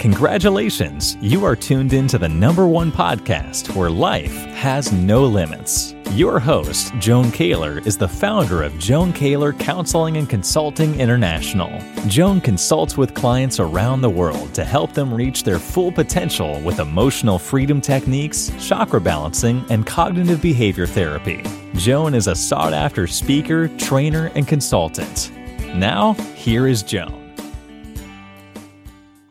Congratulations, you are tuned into the number one podcast where life has no limits. Your host, Joan Kaler, is the founder of Joan Kaler Counseling and Consulting International. Joan consults with clients around the world to help them reach their full potential with emotional freedom techniques, chakra balancing, and cognitive behavior therapy. Joan is a sought after speaker, trainer, and consultant. Now, here is Joan.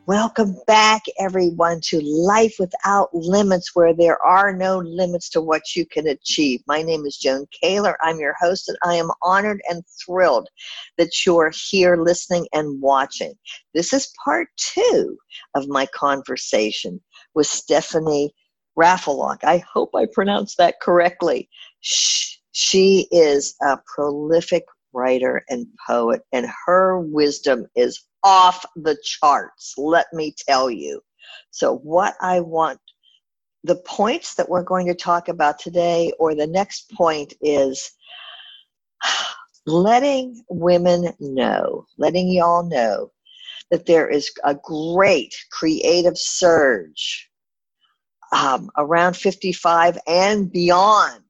Welcome back, everyone, to Life Without Limits, where there are no limits to what you can achieve. My name is Joan Kaler. I'm your host, and I am honored and thrilled that you're here listening and watching. This is part two of my conversation with Stephanie Raffelock. I hope I pronounced that correctly. She is a prolific writer and poet, and her wisdom is off the charts, let me tell you. So, what I want, the points that we're going to talk about today, or the next point is letting women know, letting y'all know that there is a great creative surge um, around 55 and beyond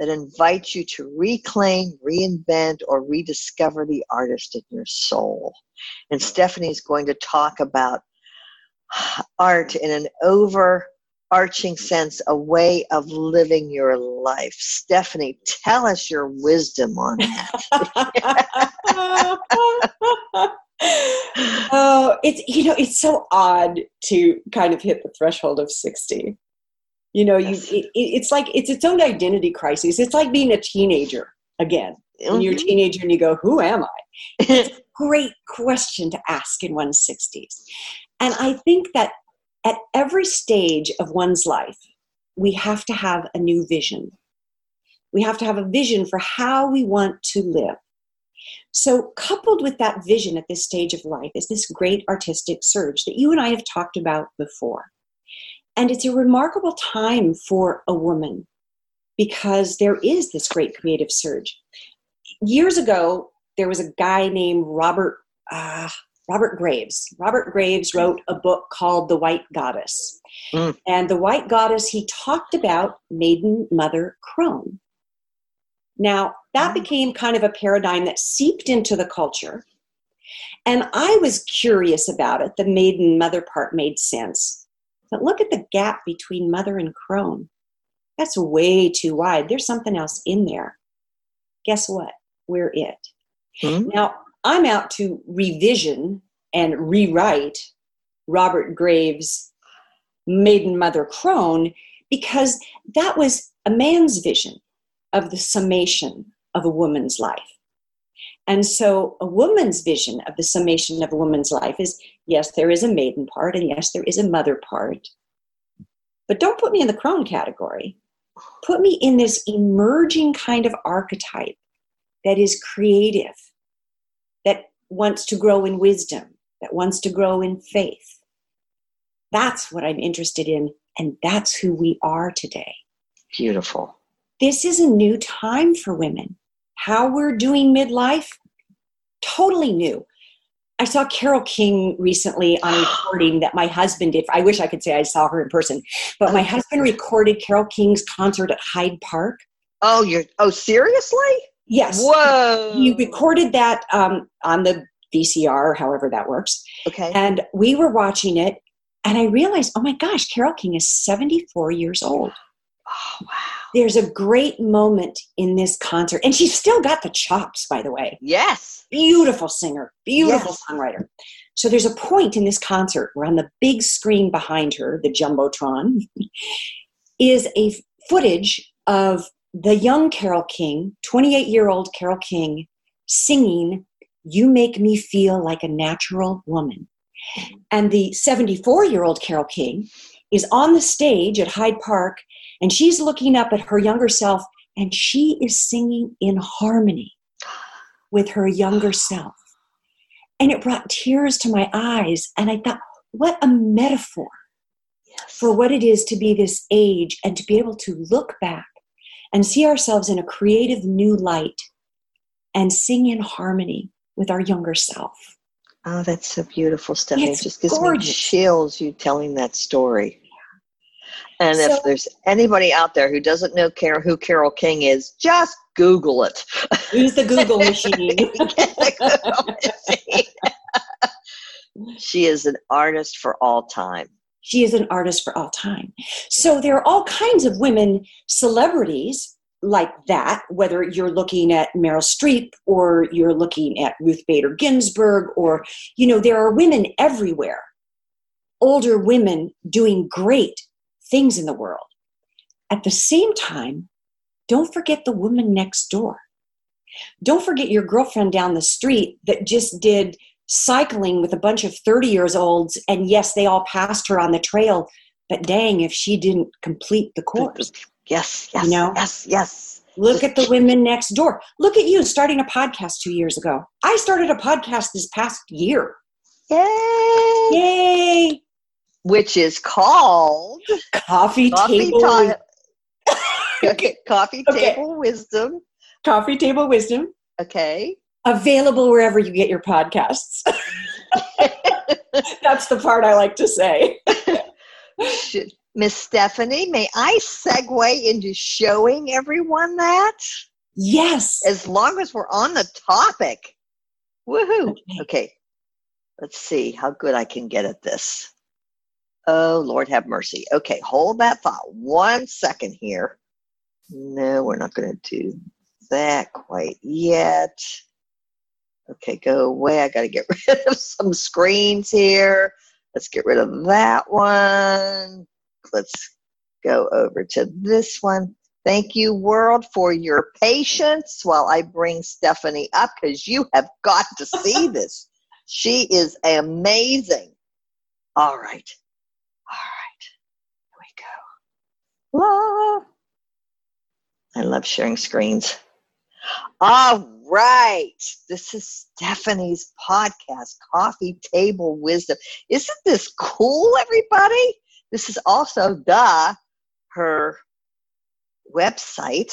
that invites you to reclaim, reinvent, or rediscover the artist in your soul. And Stephanie's going to talk about art in an overarching sense, a way of living your life. Stephanie, tell us your wisdom on that. oh, it's you know, it's so odd to kind of hit the threshold of 60 you know yes. you it, it's like it's its own identity crisis it's like being a teenager again mm-hmm. when you're a mm-hmm. teenager and you go who am i it's a great question to ask in one's 60s and i think that at every stage of one's life we have to have a new vision we have to have a vision for how we want to live so coupled with that vision at this stage of life is this great artistic surge that you and i have talked about before and it's a remarkable time for a woman because there is this great creative surge. Years ago, there was a guy named Robert uh, Robert Graves. Robert Graves wrote a book called The White Goddess. Mm. And The White Goddess, he talked about Maiden Mother Crone. Now, that mm. became kind of a paradigm that seeped into the culture. And I was curious about it. The maiden mother part made sense. But look at the gap between mother and crone. That's way too wide. There's something else in there. Guess what? We're it. Mm-hmm. Now, I'm out to revision and rewrite Robert Graves' Maiden Mother Crone because that was a man's vision of the summation of a woman's life. And so, a woman's vision of the summation of a woman's life is yes, there is a maiden part, and yes, there is a mother part. But don't put me in the crone category. Put me in this emerging kind of archetype that is creative, that wants to grow in wisdom, that wants to grow in faith. That's what I'm interested in, and that's who we are today. Beautiful. This is a new time for women how we're doing midlife, totally new. I saw Carole King recently on a recording that my husband did. I wish I could say I saw her in person, but my husband recorded Carole King's concert at Hyde Park. Oh, you're oh seriously? Yes. Whoa. You recorded that um, on the VCR, however that works. Okay. And we were watching it, and I realized, oh my gosh, Carole King is 74 years old. Oh wow. There's a great moment in this concert and she's still got the chops by the way. Yes. Beautiful singer beautiful yes. songwriter. So there's a point in this concert where on the big screen behind her the jumbotron is a footage of the young carole king 28 year old carole king singing you make me feel like a natural woman. And the 74 year old carole king is on the stage at hyde park and she's looking up at her younger self and she is singing in harmony with her younger self. And it brought tears to my eyes. And I thought, what a metaphor yes. for what it is to be this age and to be able to look back and see ourselves in a creative new light and sing in harmony with our younger self. Oh, that's so beautiful, Stephanie. It's it just gives gorgeous. me chills you telling that story. And So- if there's anybody out there who doesn't know Carole, who Carole King is, just Google it. Use the Google machine. she is an artist for all time. she is an artist for all time. So there are all kinds of women celebrities like that, whether you're looking at Meryl Streep or you're looking at Ruth Bader Ginsburg, or, you know, there are women everywhere, older women doing great things in the world. At the same time, don't forget the woman next door. Don't forget your girlfriend down the street that just did cycling with a bunch of 30 years olds and yes they all passed her on the trail but dang if she didn't complete the course Yes, yes, You know? yes, yes. look at the women next door look at you starting a podcast two years ago i started a podcast this past year Yay! yay Which is called coffee, Coffee table. Wi- Okay, Coffee Okay. Table Wisdom. coffee table wisdom Okay. available wherever you get your podcasts that's the part i like to say Miss Stephanie, may I segue into showing everyone that? yes As long as we're on the topic. Woohoo. Okay. Okay. Let's see how good I can get at this. Oh, Lord have mercy. Okay, hold that thought one second here. No, we're not going to do that quite yet. Okay, go away. I got to get rid of some screens here. Let's get rid of that one. Let's go over to this one. Thank you, world, for your patience while I bring Stephanie up because you have got to see this. She is amazing. All right. All right. Here we go. La. I love sharing screens. All right. This is Stephanie's podcast, Coffee Table Wisdom. Isn't this cool, everybody? This is also the her website,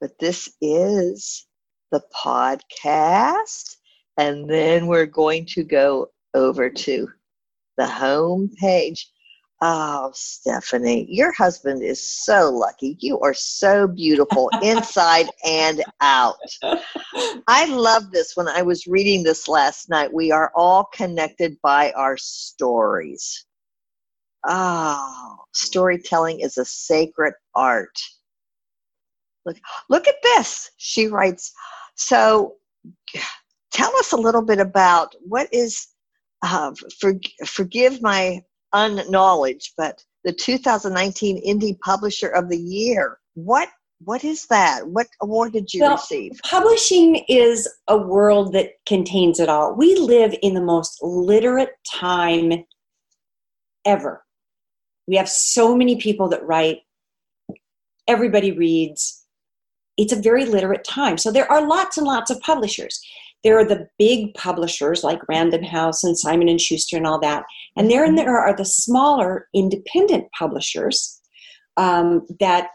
but this is the podcast. And then we're going to go over to the home page. Oh, Stephanie, your husband is so lucky. You are so beautiful inside and out. I love this when I was reading this last night. We are all connected by our stories. Oh, storytelling is a sacred art. Look, look at this. She writes, so tell us a little bit about what is, uh, for, forgive my unknowledge, but the 2019 Indie Publisher of the Year. What what is that? What award did you Well, receive? Publishing is a world that contains it all. We live in the most literate time ever. We have so many people that write, everybody reads. It's a very literate time. So there are lots and lots of publishers. There are the big publishers like Random House and Simon and Schuster and all that. And there and there are the smaller independent publishers um, that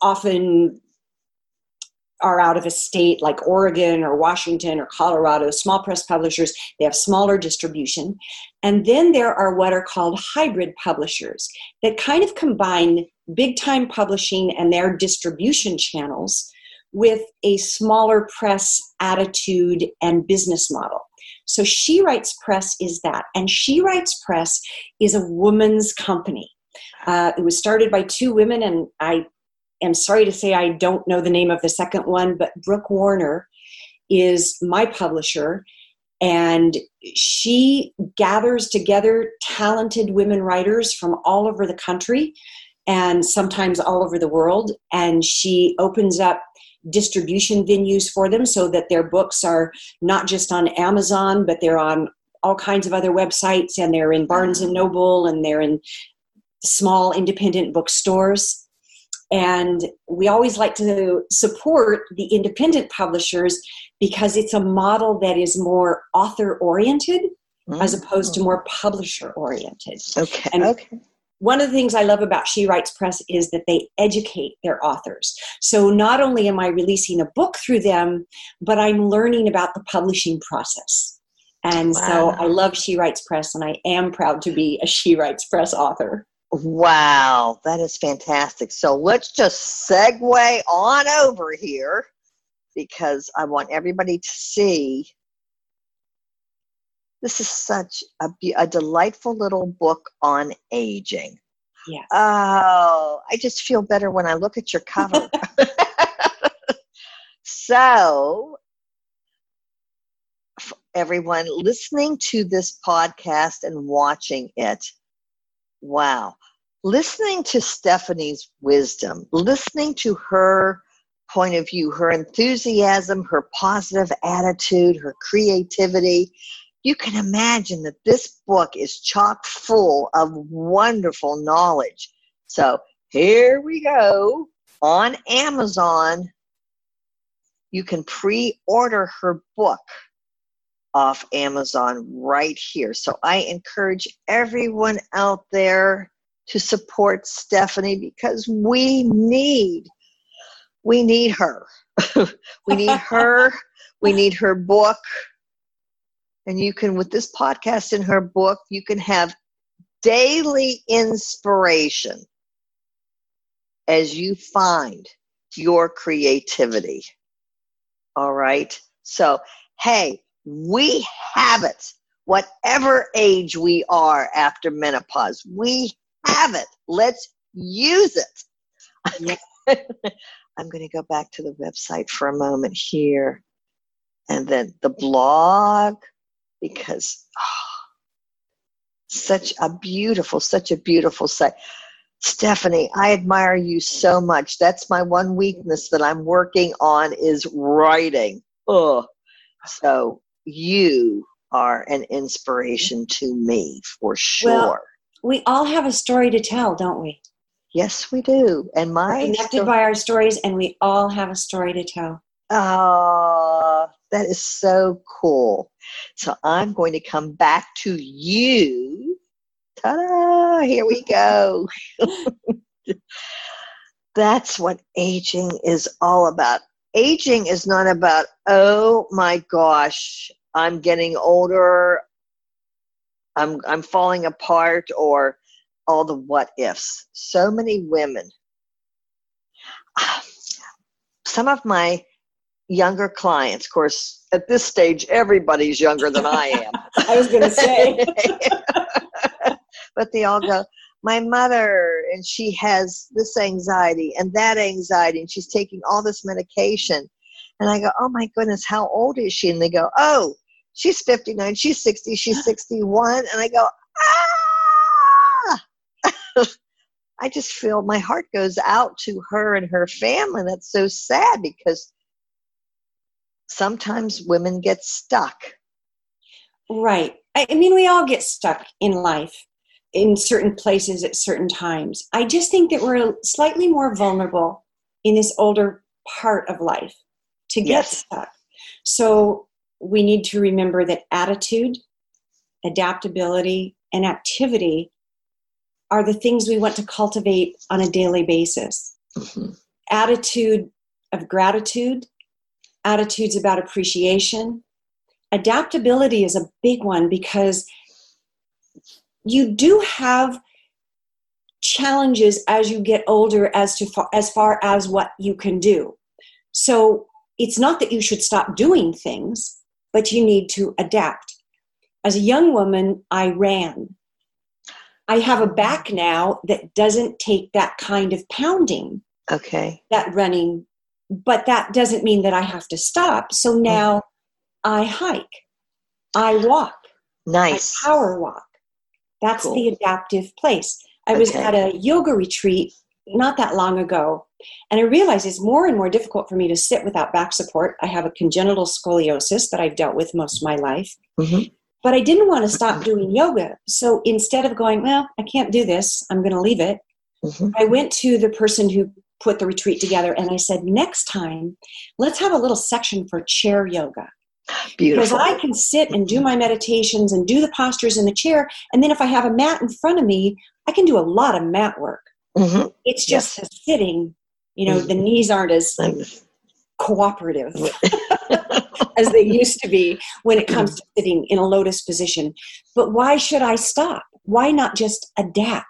often are out of a state like Oregon or Washington or Colorado, small press publishers, they have smaller distribution. And then there are what are called hybrid publishers that kind of combine big time publishing and their distribution channels with a smaller press attitude and business model. So She Writes Press is that. And She Writes Press is a woman's company. Uh, it was started by two women, and I am sorry to say I don't know the name of the second one, but Brooke Warner is my publisher, and she gathers together talented women writers from all over the country and sometimes all over the world, and she opens up distribution venues for them so that their books are not just on Amazon, but they're on all kinds of other websites, and they're in Barnes and Noble, and they're in small independent bookstores and we always like to support the independent publishers because it's a model that is more author oriented as mm. opposed to more publisher oriented. Okay. and- okay. One of the things I love about She Writes Press is that they educate their authors. So not only am I releasing a book through them, but I'm learning about the publishing process. And wow. so I love She Writes Press, and I am proud to be a She Writes Press author. Wow, that is fantastic. So let's just segue on over here because I want everybody to see this is such a, a delightful little book on aging. Yeah. Oh, I just feel better when I look at your cover. so, everyone listening to this podcast and watching it, wow. Listening to Stephanie's wisdom, listening to her point of view, her enthusiasm, her positive attitude, her creativity, you can imagine that this book is chock full of wonderful knowledge. So here we go on Amazon. You can pre order her book off Amazon right here. So I encourage everyone out there to support Stephanie because we need we need her. we need her. we need her book and you can with this podcast and her book you can have daily inspiration as you find your creativity. All right? So hey we have it. Whatever age we are after menopause we have it. Let's use it. I'm going to go back to the website for a moment here. And then the blog because oh, such a beautiful, such a beautiful site. Stephanie, I admire you so much. That's my one weakness that I'm working on is writing. Oh, so you are an inspiration to me for sure. Well, we all have a story to tell, don't we? Yes, we do. And my We're connected sto- by our stories, and we all have a story to tell. Oh, that is so cool. So I'm going to come back to you. Ta-da! Here we go. That's what aging is all about. Aging is not about, oh my gosh, I'm getting older, I'm I'm falling apart or all the what ifs. So many women. Ah, some of my younger clients. Of course, at this stage, everybody's younger than I am. I was going to say. but they all go, my mother, and she has this anxiety and that anxiety, and she's taking all this medication. And I go, oh my goodness, how old is she? And they go, oh, she's 59, she's 60, she's 61. And I go, ah! I just feel my heart goes out to her and her family. That's so sad because sometimes women get stuck. Right. I mean, we all get stuck in life in certain places at certain times. I just think that we're slightly more vulnerable in this older part of life to get yes. stuck. So we need to remember that attitude, adaptability, and activity are the things we want to cultivate on a daily basis. Mm-hmm. Attitude of gratitude attitudes about appreciation. Adaptability is a big one because you do have challenges as you get older as to far, as far as what you can do. So it's not that you should stop doing things, but you need to adapt. As a young woman, I ran. I have a back now that doesn't take that kind of pounding. Okay. That running but that doesn't mean that I have to stop. So mm-hmm. now I hike, I walk, nice I power walk. That's cool. the adaptive place. I okay. was at a yoga retreat not that long ago, and I realized it's more and more difficult for me to sit without back support. I have a congenital scoliosis that I've dealt with most of my life. Mm-hmm. But I didn't want to stop mm-hmm. doing yoga. So instead of going, well, I can't do this, I'm going to leave it, mm-hmm. I went to the person who put the retreat together and I said, next time, let's have a little section for chair yoga. Beautiful. Because I can sit and do my meditations and do the postures in the chair. And then if I have a mat in front of me, I can do a lot of mat work. Mm-hmm. It's just yes. sitting, you know, mm-hmm. the knees aren't as cooperative. as they used to be when it comes to sitting in a lotus position. But why should I stop? Why not just adapt?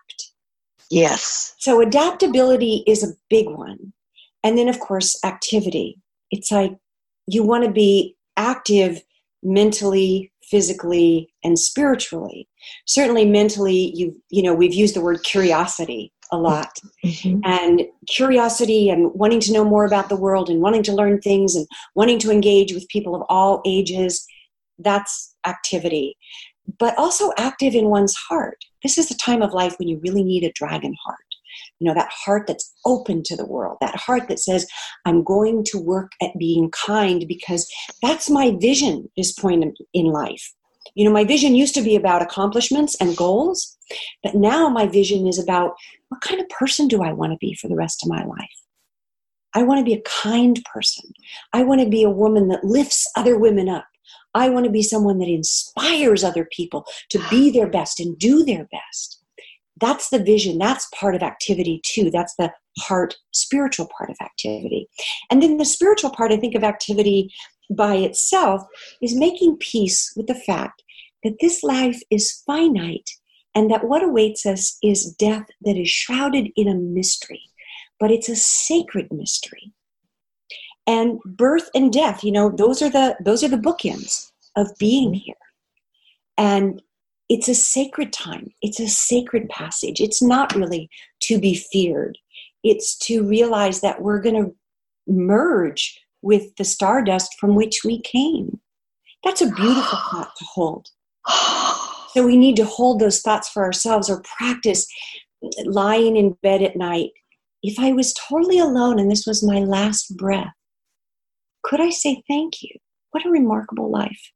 Yes. So, adaptability is a big one. And then, of course, activity. It's like you want to be active mentally, physically, and spiritually. Certainly, mentally, you you know we've used the word curiosity a lot, mm-hmm. and curiosity and wanting to know more about the world and wanting to learn things and wanting to engage with people of all ages. That's activity, but also active in one's heart. This is the time of life when you really need a dragon heart. You know that heart that's open to the world that heart that says i'm going to work at being kind because that's my vision this point in life. You know my vision used to be about accomplishments and goals but now my vision is about what kind of person do i want to be for the rest of my life? I want to be a kind person. I want to be a woman that lifts other women up I want to be someone that inspires other people to be their best and do their best. That's the vision. That's part of activity too. That's the heart spiritual part of activity. And then the spiritual part i think of activity by itself is making peace with the fact that this life is finite and that what awaits us is death that is shrouded in a mystery but it's a sacred mystery and birth and death you know those are the those are the bookends of being mm-hmm. here and it's a sacred time. It's a sacred passage. It's not really to be feared. It's to realize that we're going to merge with the stardust from which we came. That's a beautiful thought to hold. So we need to hold those thoughts for ourselves or practice lying in bed at night. If I was totally alone and this was my last breath, could I say thank you? What a remarkable life.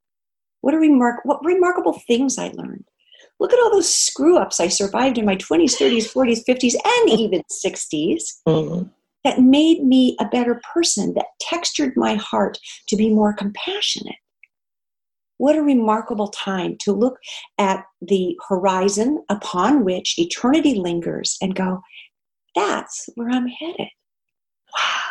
What a remark what remarkable things I learned. Look at all those screw ups I survived in my 20s, 30s, 40s, 50s, and even 60s mm-hmm. that made me a better person, that textured my heart to be more compassionate. What a remarkable time to look at the horizon upon which eternity lingers and go, that's where I'm headed. Wow.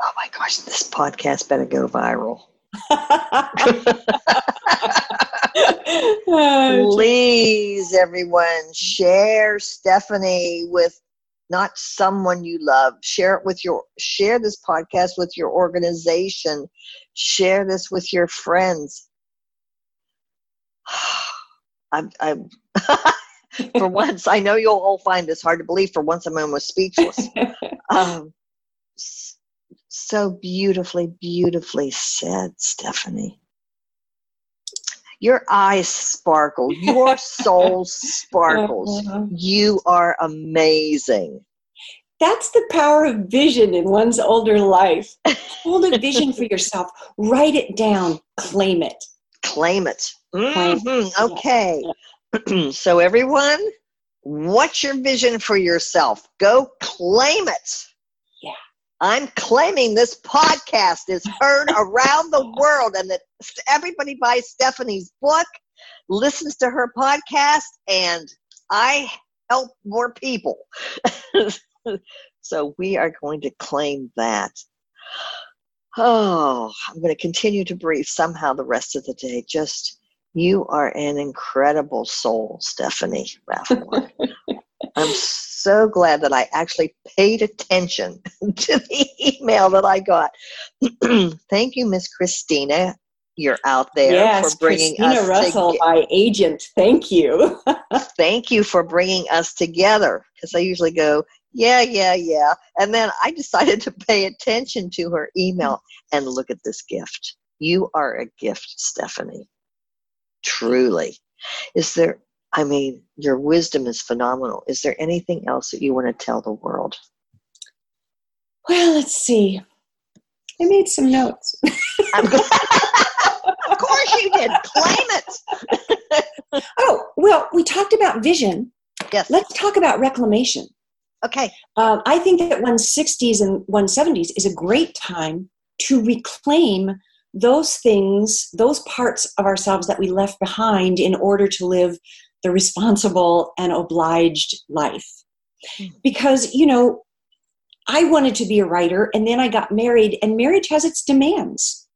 Oh my gosh, this podcast better go viral. Please, everyone, share Stephanie with not someone you love. Share it with your share this podcast with your organization. Share this with your friends. I'm, I'm for once, I know you'll all find this hard to believe. For once, I'm almost speechless. Um, so beautifully, beautifully said, Stephanie. Your eyes sparkle. Your soul sparkles. Uh-huh. You are amazing. That's the power of vision in one's older life. Hold a vision for yourself. Write it down. Claim it. Claim it. Mm-hmm. Okay. So, everyone, what's your vision for yourself? Go claim it. I'm claiming this podcast is heard around the world and that everybody buys Stephanie's book, listens to her podcast, and I help more people. so we are going to claim that. Oh, I'm going to continue to breathe somehow the rest of the day. Just you are an incredible soul, Stephanie Rafford. I'm so glad that I actually paid attention to the email that I got. Thank you, Miss Christina. You're out there yes, for bringing Christina us Russell, to- my agent. Thank you. thank you for bringing us together. Because I usually go, yeah, yeah, yeah, and then I decided to pay attention to her email and look at this gift. You are a gift, Stephanie. Truly. Is there I mean, your wisdom is phenomenal. Is there anything else that you want to tell the world? Well, let's see. I made some notes. of course you did. Claim it. oh, well, we talked about vision. Yes. Let's talk about reclamation. Okay. Um, I think that 160s and 170s is a great time to reclaim those things, those parts of ourselves that we left behind in order to live the responsible and obliged life. Hmm. Because, you know, I wanted to be a writer and then I got married, and marriage has its demands.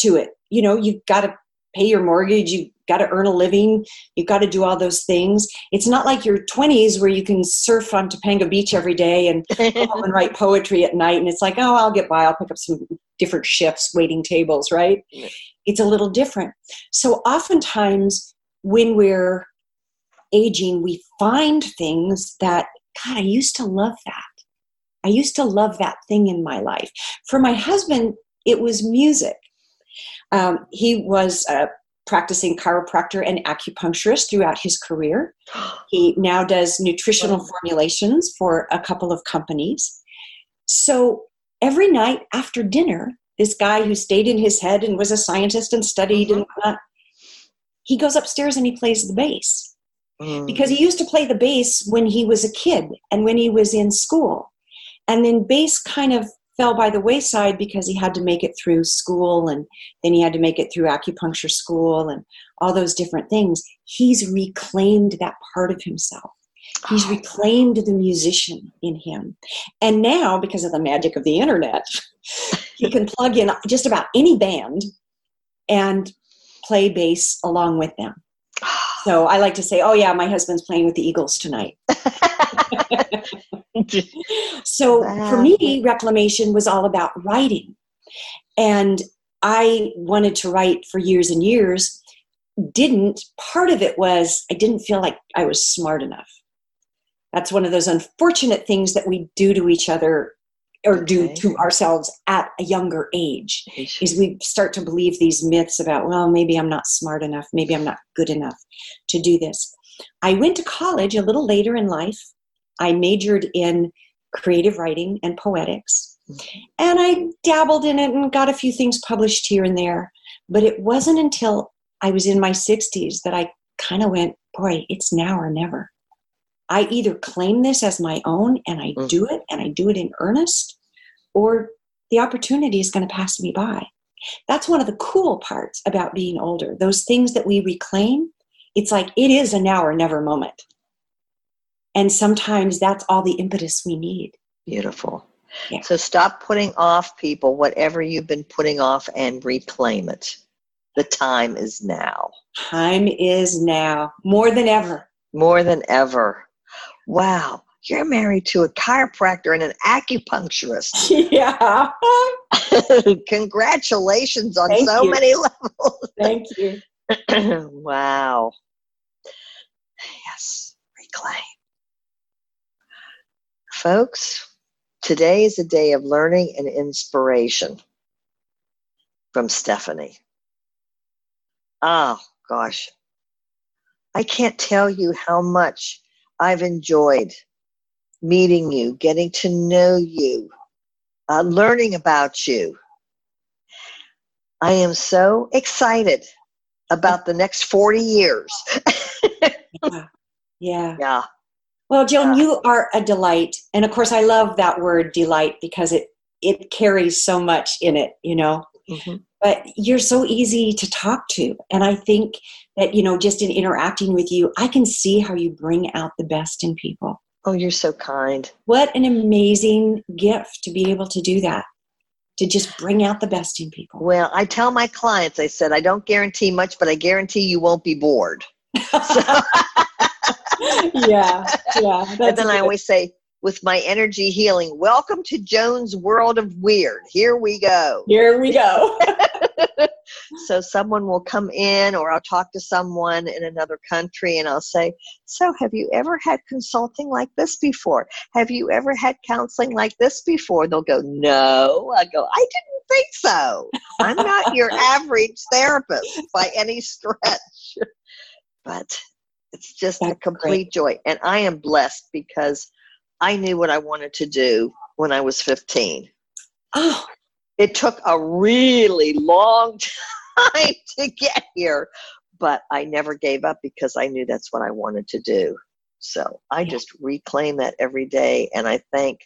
to it. You know, you've got to pay your mortgage, you've got to earn a living, you've got to do all those things. It's not like your 20s where you can surf on Topanga Beach every day and, and write poetry at night. And it's like, oh, I'll get by, I'll pick up some different shifts, waiting tables, right? It's a little different. So oftentimes when we're aging, we find things that, God, I used to love that. I used to love that thing in my life. For my husband, it was music. Um, he was a practicing chiropractor and acupuncturist throughout his career. He now does nutritional formulations for a couple of companies. So every night after dinner, this guy who stayed in his head and was a scientist and studied mm-hmm. and whatnot, he goes upstairs and he plays the bass. Mm. Because he used to play the bass when he was a kid and when he was in school. And then bass kind of fell by the wayside because he had to make it through school and then he had to make it through acupuncture school and all those different things. He's reclaimed that part of himself. He's oh. reclaimed the musician in him. And now, because of the magic of the internet, he can plug in just about any band and play bass along with them. So I like to say, oh, yeah, my husband's playing with the Eagles tonight. so wow. for me, reclamation was all about writing. And I wanted to write for years and years, didn't. Part of it was I didn't feel like I was smart enough. That's one of those unfortunate things that we do to each other or okay. do to ourselves at a younger age is we start to believe these myths about well maybe i'm not smart enough maybe i'm not good enough to do this i went to college a little later in life I majored in creative writing and poetics. And I dabbled in it and got a few things published here and there. But it wasn't until I was in my 60s that I kind of went, boy, it's now or never. I either claim this as my own and I do mm-hmm. it and I do it in earnest, or the opportunity is going to pass me by. That's one of the cool parts about being older. Those things that we reclaim, it's like it is a now or never moment. And sometimes that's all the impetus we need. Beautiful. Yeah. So stop putting off people, whatever you've been putting off, and reclaim it. The time is now. Time is now, more than ever. More than ever. Wow. You're married to a chiropractor and an acupuncturist. Yeah. Congratulations on Thank so you. many levels. Thank you. wow. Yes, reclaim. Folks, today is a day of learning and inspiration from Stephanie. Oh, gosh. I can't tell you how much I've enjoyed meeting you, getting to know you, uh, learning about you. I am so excited about the next 40 years. yeah. yeah. Yeah. Well, Joan, yeah. you are a delight. And of course, I love that word delight because it, it carries so much in it, you know. Mm-hmm. But you're so easy to talk to. And I think that, you know, just in interacting with you, I can see how you bring out the best in people. Oh, you're so kind. What an amazing gift to be able to do that, to just bring out the best in people. Well, I tell my clients, I said, I don't guarantee much, but I guarantee you won't be bored. So- yeah, yeah. and then I always say, with my energy healing, welcome to Joan's world of weird. Here we go. Here we go. so someone will come in, or I'll talk to someone in another country, and I'll say, "So, have you ever had consulting like this before? Have you ever had counseling like this before?" They'll go, "No." I go, "I didn't think so. I'm not your average therapist by any stretch." But it's just That's a complete great. joy. And I am blessed because I knew what I wanted to do when I was 15. Oh. It took a really long time to get here, but I never gave up because I knew that's what I wanted to do. So I yeah. just reclaim that every day. And I thank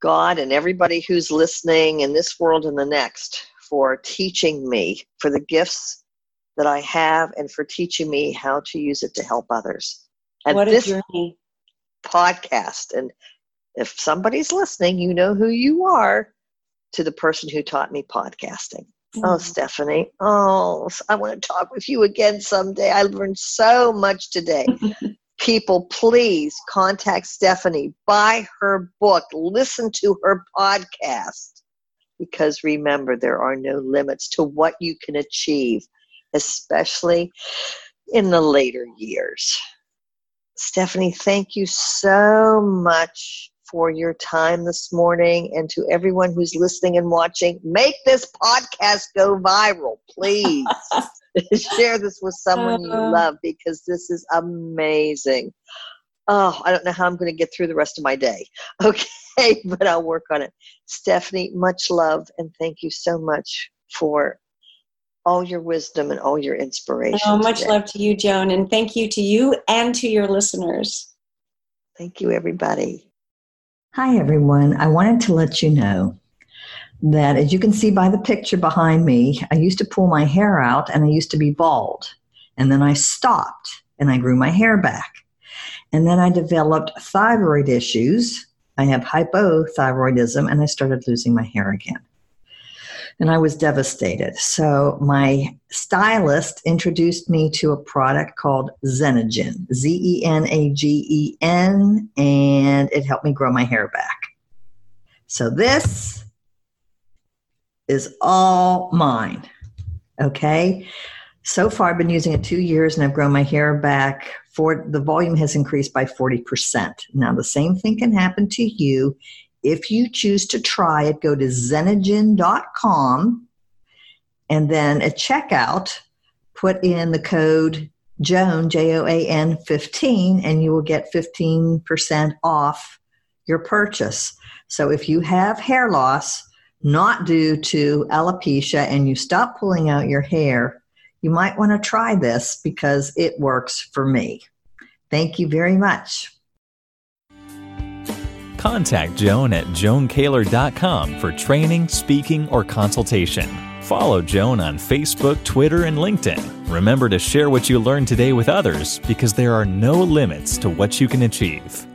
God and everybody who's listening in this world and the next for teaching me, for the gifts that I have and for teaching me how to use it to help others. And what this journey. podcast, and if somebody's listening, you know who you are to the person who taught me podcasting. Oh, mm-hmm. Stephanie. Oh, I want to talk with you again someday. I learned so much today. People, please contact Stephanie, buy her book, listen to her podcast. Because remember, there are no limits to what you can achieve, especially in the later years. Stephanie, thank you so much for your time this morning and to everyone who's listening and watching. Make this podcast go viral, please. Share this with someone you uh-huh. love because this is amazing. Oh, I don't know how I'm going to get through the rest of my day. Okay, but I'll work on it. Stephanie, much love and thank you so much for all your wisdom and all your inspiration. Oh, much today. love to you, Joan, and thank you to you and to your listeners. Thank you, everybody. Hi, everyone. I wanted to let you know that, as you can see by the picture behind me, I used to pull my hair out and I used to be bald. And then I stopped and I grew my hair back. And then I developed thyroid issues. I have hypothyroidism and I started losing my hair again and I was devastated. So my stylist introduced me to a product called Zenagen, Z E N A G E N, and it helped me grow my hair back. So this is all mine. Okay. So far, I've been using it two years and I've grown my hair back. For the volume has increased by 40%. Now, the same thing can happen to you if you choose to try it, go to zenagen.com and then at checkout, put in the code Joan, J O A N 15, and you will get 15% off your purchase. So if you have hair loss, not due to alopecia, and you stop pulling out your hair, you might want to try this because it works for me. Thank you very much. Contact Joan at joankaler.com for training, speaking, or consultation. Follow Joan on Facebook, Twitter, and LinkedIn. Remember to share what you learned today with others because there are no limits to what you can achieve.